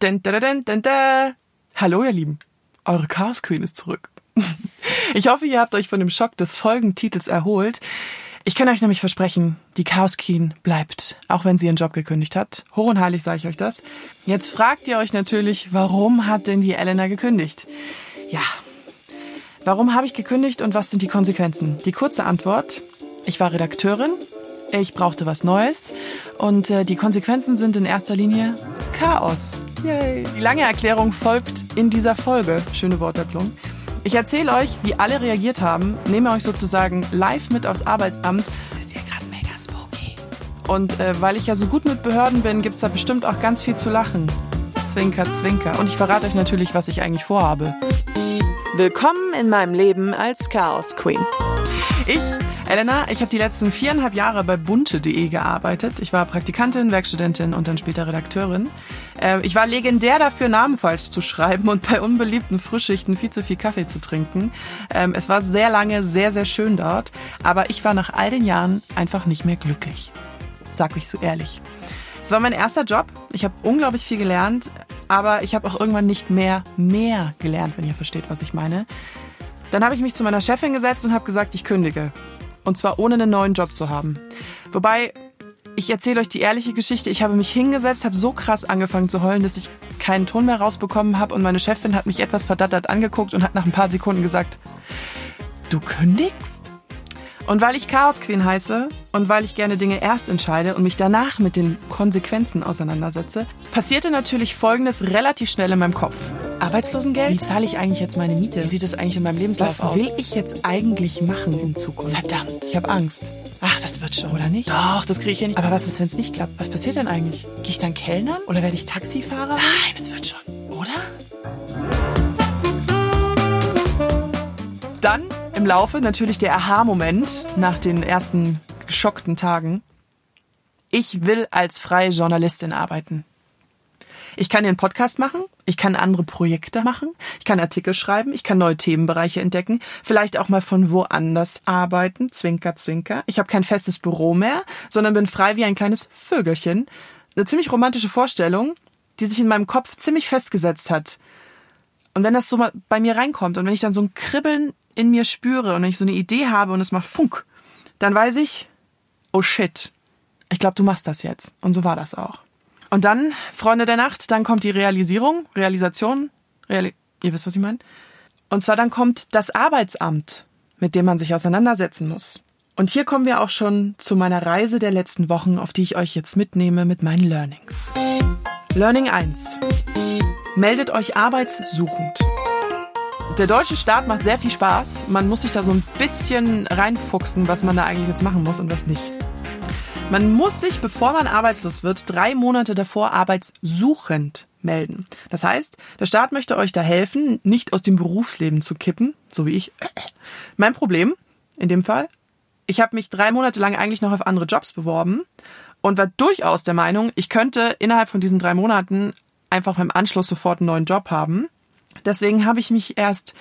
Dun, dun, dun. Hallo ihr Lieben, eure Chaos Queen ist zurück. Ich hoffe, ihr habt euch von dem Schock des Folgentitels erholt. Ich kann euch nämlich versprechen, die Chaos Queen bleibt, auch wenn sie ihren Job gekündigt hat. Hoch und heilig sage ich euch das. Jetzt fragt ihr euch natürlich, warum hat denn die Elena gekündigt? Ja, warum habe ich gekündigt und was sind die Konsequenzen? Die kurze Antwort, ich war Redakteurin, ich brauchte was Neues und äh, die Konsequenzen sind in erster Linie Chaos. Yay. Die lange Erklärung folgt in dieser Folge. Schöne Wortwendung. Ich erzähle euch, wie alle reagiert haben, nehme euch sozusagen live mit aufs Arbeitsamt. Es ist hier gerade mega spooky. Und äh, weil ich ja so gut mit Behörden bin, gibt's da bestimmt auch ganz viel zu lachen. Zwinker, zwinker. Und ich verrate euch natürlich, was ich eigentlich vorhabe. Willkommen in meinem Leben als Chaos Queen. Ich, Elena, ich habe die letzten viereinhalb Jahre bei bunte.de gearbeitet. Ich war Praktikantin, Werkstudentin und dann später Redakteurin. Äh, ich war legendär dafür, Namen falsch zu schreiben und bei unbeliebten Frühschichten viel zu viel Kaffee zu trinken. Ähm, es war sehr lange sehr, sehr schön dort, aber ich war nach all den Jahren einfach nicht mehr glücklich. Sag ich so ehrlich. Es war mein erster Job. Ich habe unglaublich viel gelernt, aber ich habe auch irgendwann nicht mehr mehr gelernt, wenn ihr versteht, was ich meine. Dann habe ich mich zu meiner Chefin gesetzt und habe gesagt, ich kündige. Und zwar ohne einen neuen Job zu haben. Wobei, ich erzähle euch die ehrliche Geschichte. Ich habe mich hingesetzt, habe so krass angefangen zu heulen, dass ich keinen Ton mehr rausbekommen habe und meine Chefin hat mich etwas verdattert angeguckt und hat nach ein paar Sekunden gesagt, du kündigst? Und weil ich Chaos Queen heiße und weil ich gerne Dinge erst entscheide und mich danach mit den Konsequenzen auseinandersetze, passierte natürlich Folgendes relativ schnell in meinem Kopf. Arbeitslosengeld? Wie zahle ich eigentlich jetzt meine Miete? Wie sieht es eigentlich in meinem Lebenslauf Was aus? will will ich jetzt eigentlich machen in Zukunft? Verdammt, ich habe Angst. Ach, das wird schon, oder nicht? Doch, das kriege ich ja nicht. Aber was ist, wenn es nicht klappt? Was passiert denn eigentlich? Gehe ich dann Kellnern? Oder werde ich Taxifahrer? Nein, es im Laufe natürlich der Aha-Moment nach den ersten geschockten Tagen. Ich will als freie Journalistin arbeiten. Ich kann den Podcast machen, ich kann andere Projekte machen, ich kann Artikel schreiben, ich kann neue Themenbereiche entdecken, vielleicht auch mal von woanders arbeiten, zwinker, zwinker. Ich habe kein festes Büro mehr, sondern bin frei wie ein kleines Vögelchen. Eine ziemlich romantische Vorstellung, die sich in meinem Kopf ziemlich festgesetzt hat. Und wenn das so mal bei mir reinkommt und wenn ich dann so ein Kribbeln in mir spüre und wenn ich so eine Idee habe und es macht Funk, dann weiß ich, oh shit, ich glaube, du machst das jetzt. Und so war das auch. Und dann, Freunde der Nacht, dann kommt die Realisierung, Realisation, Reali ihr wisst, was ich meine. Und zwar dann kommt das Arbeitsamt, mit dem man sich auseinandersetzen muss. Und hier kommen wir auch schon zu meiner Reise der letzten Wochen, auf die ich euch jetzt mitnehme mit meinen Learnings. Learning 1. Meldet euch arbeitssuchend. Der deutsche Staat macht sehr viel Spaß. Man muss sich da so ein bisschen reinfuchsen, was man da eigentlich jetzt machen muss und was nicht. Man muss sich, bevor man arbeitslos wird, drei Monate davor arbeitssuchend melden. Das heißt, der Staat möchte euch da helfen, nicht aus dem Berufsleben zu kippen, so wie ich. Mein Problem in dem Fall, ich habe mich drei Monate lang eigentlich noch auf andere Jobs beworben und war durchaus der Meinung, ich könnte innerhalb von diesen drei Monaten einfach beim Anschluss sofort einen neuen Job haben. Deswegen habe ich mich erst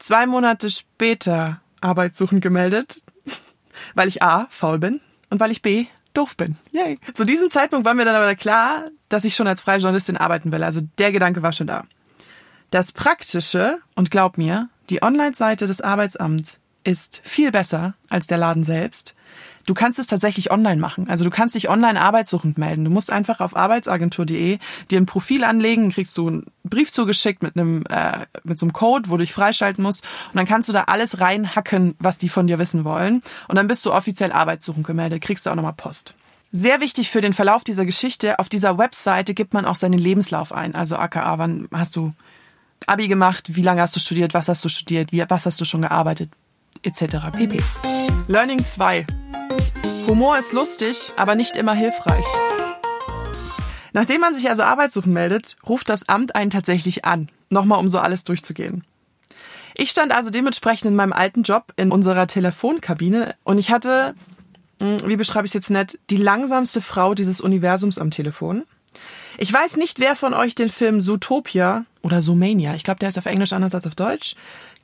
zwei Monate später arbeitssuchend gemeldet, weil ich A, faul bin und weil ich B, doof bin. Yay. Zu diesem Zeitpunkt war mir dann aber klar, dass ich schon als freie Journalistin arbeiten will. Also der Gedanke war schon da. Das Praktische, und glaub mir, die Online-Seite des Arbeitsamts ist viel besser als der Laden selbst. Du kannst es tatsächlich online machen. Also du kannst dich online arbeitssuchend melden. Du musst einfach auf arbeitsagentur.de dir ein Profil anlegen, kriegst du einen Brief zugeschickt mit einem äh, mit so einem Code, wo du dich freischalten musst und dann kannst du da alles reinhacken, was die von dir wissen wollen und dann bist du offiziell arbeitssuchend gemeldet, kriegst du auch nochmal Post. Sehr wichtig für den Verlauf dieser Geschichte, auf dieser Webseite gibt man auch seinen Lebenslauf ein. Also aka, wann hast du Abi gemacht, wie lange hast du studiert, was hast du studiert, wie, was hast du schon gearbeitet, etc. pp. Learning 2. Humor ist lustig, aber nicht immer hilfreich. Nachdem man sich also arbeitssuchend meldet, ruft das Amt einen tatsächlich an. Nochmal, um so alles durchzugehen. Ich stand also dementsprechend in meinem alten Job in unserer Telefonkabine und ich hatte, hm, wie beschreibe ich es jetzt nett, die langsamste Frau dieses Universums am Telefon. Ich weiß nicht, wer von euch den Film Zootopia oder Zoomania, ich glaube, der ist auf Englisch anders als auf Deutsch,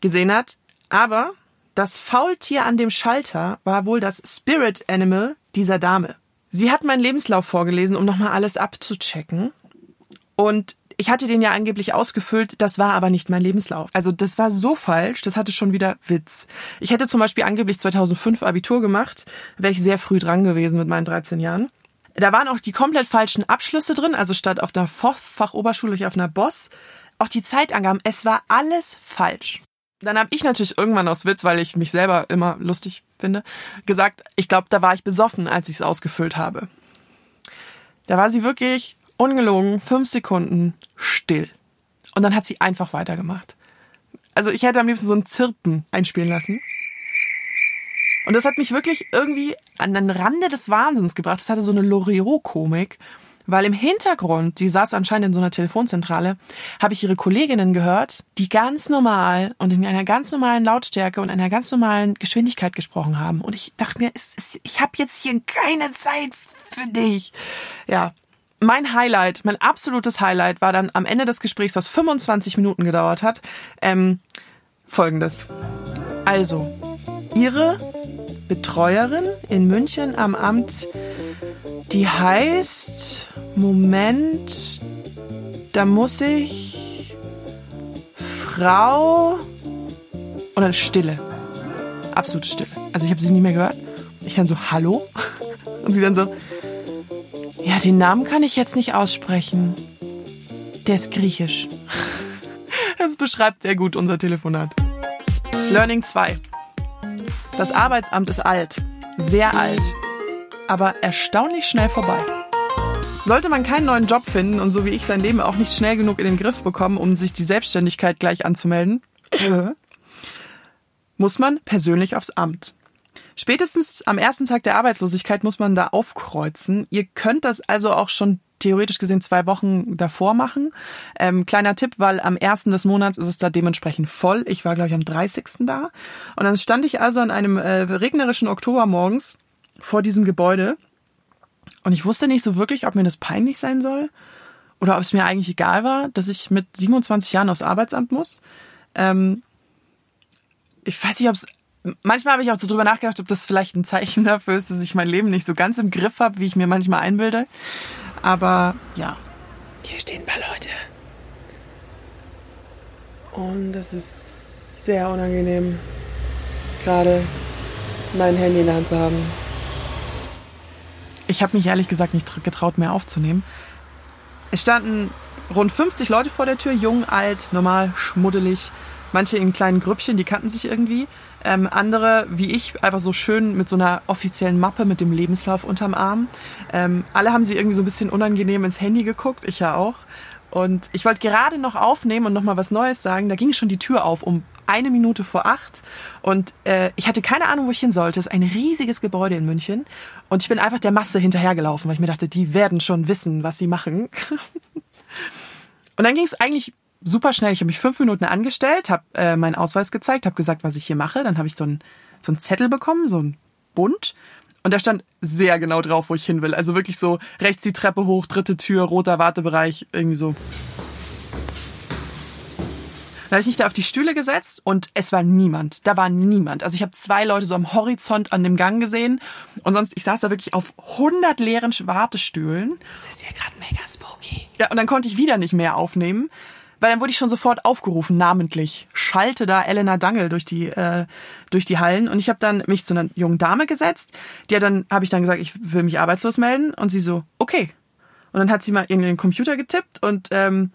gesehen hat, aber das Faultier an dem Schalter war wohl das Spirit Animal dieser Dame. Sie hat meinen Lebenslauf vorgelesen, um nochmal alles abzuchecken. Und ich hatte den ja angeblich ausgefüllt, das war aber nicht mein Lebenslauf. Also das war so falsch, das hatte schon wieder Witz. Ich hätte zum Beispiel angeblich 2005 Abitur gemacht, wäre ich sehr früh dran gewesen mit meinen 13 Jahren. Da waren auch die komplett falschen Abschlüsse drin, also statt auf einer Fachoberschule ich auf einer Boss. Auch die Zeitangaben, es war alles falsch. Dann habe ich natürlich irgendwann aus Witz, weil ich mich selber immer lustig finde, gesagt, ich glaube, da war ich besoffen, als ich es ausgefüllt habe. Da war sie wirklich ungelogen fünf Sekunden still. Und dann hat sie einfach weitergemacht. Also ich hätte am liebsten so ein Zirpen einspielen lassen. Und das hat mich wirklich irgendwie an den Rande des Wahnsinns gebracht. Das hatte so eine Loriot-Komik. Weil im Hintergrund, die saß anscheinend in so einer Telefonzentrale, habe ich ihre Kolleginnen gehört, die ganz normal und in einer ganz normalen Lautstärke und einer ganz normalen Geschwindigkeit gesprochen haben. Und ich dachte mir, ich habe jetzt hier keine Zeit für dich. Ja, mein Highlight, mein absolutes Highlight war dann am Ende des Gesprächs, was 25 Minuten gedauert hat, ähm, folgendes. Also, ihre Betreuerin in München am Amt, die heißt, Moment, da muss ich Frau und dann Stille. Absolute Stille. Also ich habe sie nie mehr gehört. Ich dann so, hallo? Und sie dann so, ja, den Namen kann ich jetzt nicht aussprechen. Der ist griechisch. Das beschreibt sehr gut unser Telefonat. Learning 2. Das Arbeitsamt ist alt. Sehr alt. Aber erstaunlich schnell vorbei. Sollte man keinen neuen Job finden und so wie ich sein Leben auch nicht schnell genug in den Griff bekommen, um sich die Selbstständigkeit gleich anzumelden, muss man persönlich aufs Amt. Spätestens am ersten Tag der Arbeitslosigkeit muss man da aufkreuzen. Ihr könnt das also auch schon theoretisch gesehen zwei Wochen davor machen. Ähm, kleiner Tipp, weil am ersten des Monats ist es da dementsprechend voll. Ich war, glaube ich, am 30. da. Und dann stand ich also an einem äh, regnerischen Oktober morgens vor diesem Gebäude. Und ich wusste nicht so wirklich, ob mir das peinlich sein soll oder ob es mir eigentlich egal war, dass ich mit 27 Jahren aufs Arbeitsamt muss. Ähm, ich weiß nicht, ob es manchmal habe ich auch so drüber nachgedacht, ob das vielleicht ein Zeichen dafür ist, dass ich mein Leben nicht so ganz im Griff habe, wie ich mir manchmal einbilde. Aber ja. Hier stehen ein paar Leute. Und das ist sehr unangenehm, gerade mein Handy in der Hand zu haben. Ich habe mich ehrlich gesagt nicht getraut, mehr aufzunehmen. Es standen rund 50 Leute vor der Tür, jung, alt, normal, schmuddelig. Manche in kleinen Grüppchen, die kannten sich irgendwie. Ähm, andere, wie ich, einfach so schön mit so einer offiziellen Mappe mit dem Lebenslauf unterm Arm. Ähm, alle haben sie irgendwie so ein bisschen unangenehm ins Handy geguckt, ich ja auch. Und ich wollte gerade noch aufnehmen und nochmal was Neues sagen. Da ging schon die Tür auf um eine Minute vor acht. Und äh, ich hatte keine Ahnung, wo ich hin sollte. Es ist ein riesiges Gebäude in München. Und ich bin einfach der Masse hinterhergelaufen, weil ich mir dachte, die werden schon wissen, was sie machen. und dann ging es eigentlich super schnell. Ich habe mich fünf Minuten angestellt, habe äh, meinen Ausweis gezeigt, habe gesagt, was ich hier mache. Dann habe ich so einen so einen Zettel bekommen, so ein Bund. Und da stand sehr genau drauf, wo ich hin will. Also wirklich so rechts die Treppe hoch, dritte Tür, roter Wartebereich, irgendwie so. Dann habe ich mich da auf die Stühle gesetzt und es war niemand. Da war niemand. Also ich habe zwei Leute so am Horizont an dem Gang gesehen und sonst, ich saß da wirklich auf 100 leeren Wartestühlen. Das ist ja gerade mega spooky. Ja, und dann konnte ich wieder nicht mehr aufnehmen, weil dann wurde ich schon sofort aufgerufen, namentlich. Schalte da Elena Dangel durch die äh, durch die Hallen und ich habe dann mich zu einer jungen Dame gesetzt. Die hat dann habe ich dann gesagt, ich will mich arbeitslos melden und sie so, okay. Und dann hat sie mal in den Computer getippt und ähm,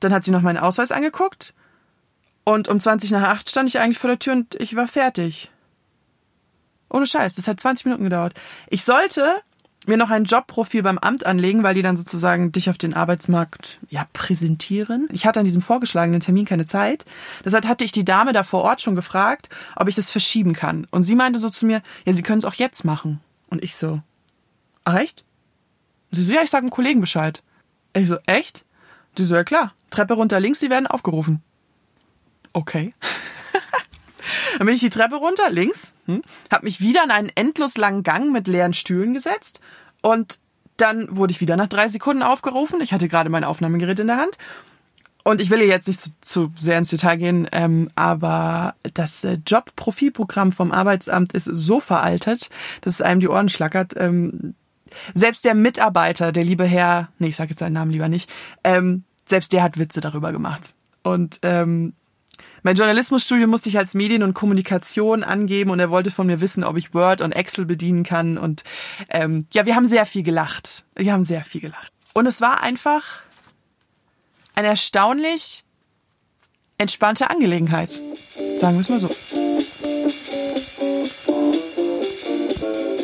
dann hat sie noch meinen Ausweis angeguckt und um 20 nach 8 stand ich eigentlich vor der Tür und ich war fertig. Ohne Scheiß, das hat 20 Minuten gedauert. Ich sollte mir noch ein Jobprofil beim Amt anlegen, weil die dann sozusagen dich auf den Arbeitsmarkt ja präsentieren. Ich hatte an diesem vorgeschlagenen Termin keine Zeit. Deshalb hatte ich die Dame da vor Ort schon gefragt, ob ich das verschieben kann. Und sie meinte so zu mir, ja, Sie können es auch jetzt machen. Und ich so, ach echt? Und sie so, ja, ich sage einem Kollegen Bescheid. Ich so, echt? Die so, ja klar. Treppe runter links, Sie werden aufgerufen. Okay. Dann bin ich die Treppe runter, links, hm, habe mich wieder in einen endlos langen Gang mit leeren Stühlen gesetzt und dann wurde ich wieder nach drei Sekunden aufgerufen. Ich hatte gerade mein Aufnahmegerät in der Hand. Und ich will hier jetzt nicht zu, zu sehr ins Detail gehen, ähm, aber das äh, Jobprofilprogramm vom Arbeitsamt ist so veraltet, dass es einem die Ohren schlackert. Ähm, selbst der Mitarbeiter, der liebe Herr, nee, ich sage jetzt seinen Namen lieber nicht, ähm, selbst der hat Witze darüber gemacht. Und ähm, mein Journalismusstudium musste ich als Medien und Kommunikation angeben und er wollte von mir wissen, ob ich Word und Excel bedienen kann. Und ähm, ja, wir haben sehr viel gelacht. Wir haben sehr viel gelacht. Und es war einfach eine erstaunlich entspannte Angelegenheit. Sagen wir es mal so.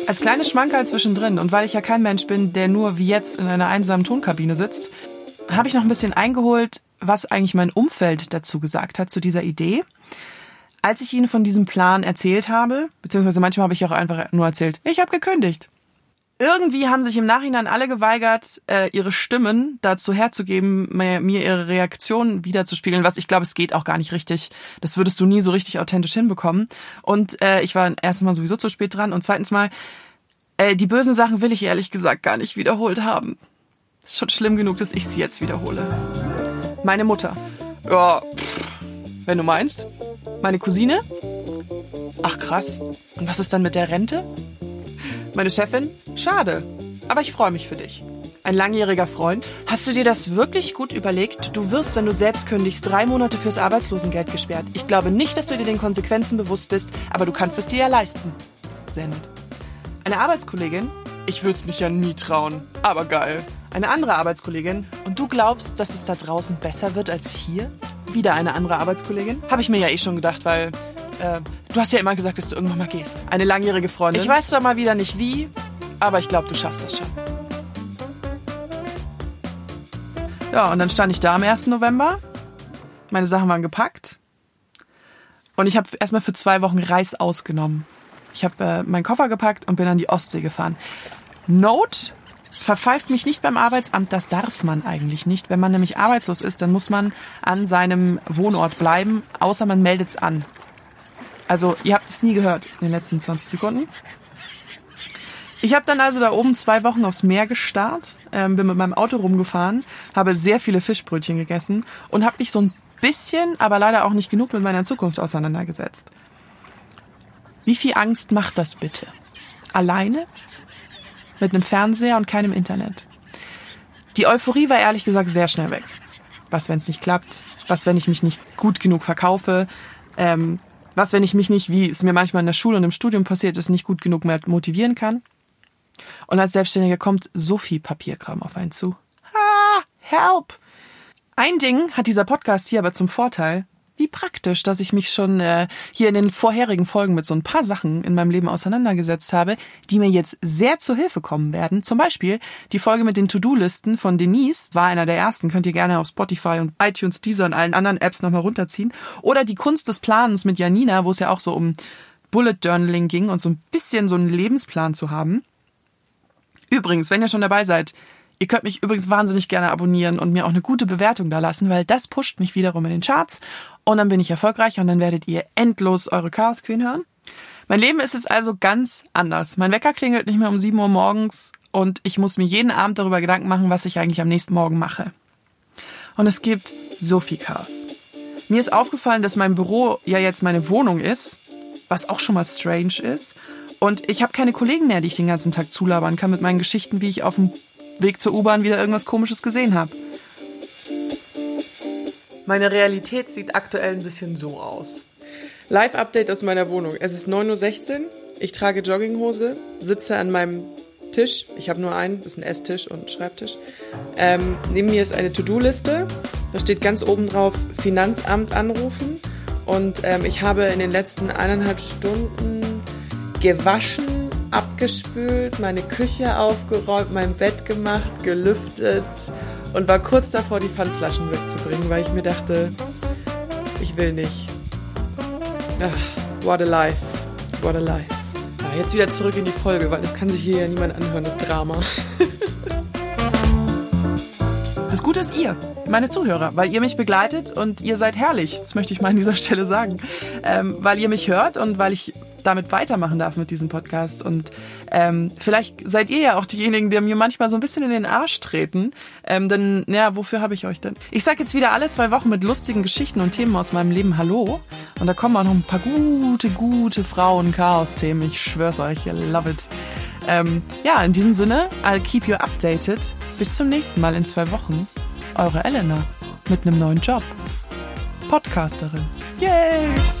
Als kleine Schmankerl zwischendrin und weil ich ja kein Mensch bin, der nur wie jetzt in einer einsamen Tonkabine sitzt, habe ich noch ein bisschen eingeholt, was eigentlich mein Umfeld dazu gesagt hat, zu dieser Idee. Als ich ihnen von diesem Plan erzählt habe, beziehungsweise manchmal habe ich auch einfach nur erzählt, ich habe gekündigt. Irgendwie haben sich im Nachhinein alle geweigert, äh, ihre Stimmen dazu herzugeben, mir, ihre Reaktion wiederzuspiegeln, was ich glaube, es geht auch gar nicht richtig. Das würdest du nie so richtig authentisch hinbekommen. Und äh, ich war erstens mal sowieso zu spät dran und zweitens mal, äh, die bösen Sachen will ich ehrlich gesagt gar nicht wiederholt haben. Ist schon schlimm genug, dass ich sie jetzt wiederhole. Meine Mutter. Ja, wenn du meinst. Meine Cousine. Ach krass. Und was ist dann mit der Rente? Meine Chefin. Schade. Aber ich freue mich für dich. Ein langjähriger Freund. Hast du dir das wirklich gut überlegt? Du wirst, wenn du selbst kündigst, drei Monate fürs Arbeitslosengeld gesperrt. Ich glaube nicht, dass du dir den Konsequenzen bewusst bist, aber du kannst es dir ja leisten. Send. Eine Arbeitskollegin. Ich würde es mich ja nie trauen. Aber geil. Eine andere Arbeitskollegin. Und du glaubst, dass es da draußen besser wird als hier? Wieder eine andere Arbeitskollegin? Habe ich mir ja eh schon gedacht, weil äh, du hast ja immer gesagt, dass du irgendwann mal gehst. Eine langjährige Freundin. Ich weiß zwar mal wieder nicht wie, aber ich glaube, du schaffst das schon. Ja, und dann stand ich da am 1. November. Meine Sachen waren gepackt. Und ich habe erstmal für zwei Wochen Reis ausgenommen. Ich habe äh, meinen Koffer gepackt und bin an die Ostsee gefahren. Note, verpfeift mich nicht beim Arbeitsamt, das darf man eigentlich nicht. Wenn man nämlich arbeitslos ist, dann muss man an seinem Wohnort bleiben, außer man meldet es an. Also ihr habt es nie gehört in den letzten 20 Sekunden. Ich habe dann also da oben zwei Wochen aufs Meer gestarrt, ähm, bin mit meinem Auto rumgefahren, habe sehr viele Fischbrötchen gegessen und habe mich so ein bisschen, aber leider auch nicht genug mit meiner Zukunft auseinandergesetzt. Wie viel Angst macht das bitte? Alleine? Mit einem Fernseher und keinem Internet? Die Euphorie war ehrlich gesagt sehr schnell weg. Was, wenn es nicht klappt? Was, wenn ich mich nicht gut genug verkaufe? Ähm, was, wenn ich mich nicht, wie es mir manchmal in der Schule und im Studium passiert ist, nicht gut genug mehr motivieren kann? Und als Selbstständiger kommt so viel Papierkram auf einen zu. Ah, help! Ein Ding hat dieser Podcast hier aber zum Vorteil. Wie praktisch, dass ich mich schon äh, hier in den vorherigen Folgen mit so ein paar Sachen in meinem Leben auseinandergesetzt habe, die mir jetzt sehr zur Hilfe kommen werden. Zum Beispiel die Folge mit den To-Do-Listen von Denise war einer der ersten. Könnt ihr gerne auf Spotify und iTunes, Deezer und allen anderen Apps nochmal runterziehen. Oder die Kunst des Planens mit Janina, wo es ja auch so um Bullet Journaling ging und so ein bisschen so einen Lebensplan zu haben. Übrigens, wenn ihr schon dabei seid, ihr könnt mich übrigens wahnsinnig gerne abonnieren und mir auch eine gute Bewertung da lassen, weil das pusht mich wiederum in den Charts und dann bin ich erfolgreich und dann werdet ihr endlos eure Chaos Queen hören. Mein Leben ist jetzt also ganz anders. Mein Wecker klingelt nicht mehr um 7 Uhr morgens und ich muss mir jeden Abend darüber Gedanken machen, was ich eigentlich am nächsten Morgen mache. Und es gibt so viel Chaos. Mir ist aufgefallen, dass mein Büro ja jetzt meine Wohnung ist, was auch schon mal strange ist. Und ich habe keine Kollegen mehr, die ich den ganzen Tag zulabern kann mit meinen Geschichten, wie ich auf dem Weg zur U-Bahn wieder irgendwas Komisches gesehen habe. Meine Realität sieht aktuell ein bisschen so aus. Live-Update aus meiner Wohnung. Es ist 9.16 Uhr. Ich trage Jogginghose, sitze an meinem Tisch. Ich habe nur einen, das ist ein Esstisch und ein Schreibtisch. Ähm, neben mir ist eine To-Do-Liste. Da steht ganz oben drauf Finanzamt anrufen. Und ähm, ich habe in den letzten eineinhalb Stunden gewaschen, abgespült, meine Küche aufgeräumt, mein Bett gemacht, gelüftet und war kurz davor, die Pfandflaschen wegzubringen, weil ich mir dachte, ich will nicht. Ach, what a life. What a life. Ja, jetzt wieder zurück in die Folge, weil das kann sich hier ja niemand anhören, das Drama. Das Gute ist ihr, meine Zuhörer, weil ihr mich begleitet und ihr seid herrlich. Das möchte ich mal an dieser Stelle sagen. Ähm, weil ihr mich hört und weil ich damit weitermachen darf mit diesem Podcast. Und ähm, vielleicht seid ihr ja auch diejenigen, die mir manchmal so ein bisschen in den Arsch treten. Ähm, denn, ja, wofür habe ich euch denn? Ich sage jetzt wieder alle zwei Wochen mit lustigen Geschichten und Themen aus meinem Leben Hallo. Und da kommen auch noch ein paar gute, gute Frauen-Chaos-Themen. Ich schwör's euch, ihr love it. Ähm, ja, in diesem Sinne, I'll keep you updated. Bis zum nächsten Mal in zwei Wochen. Eure Elena mit einem neuen Job. Podcasterin. Yay!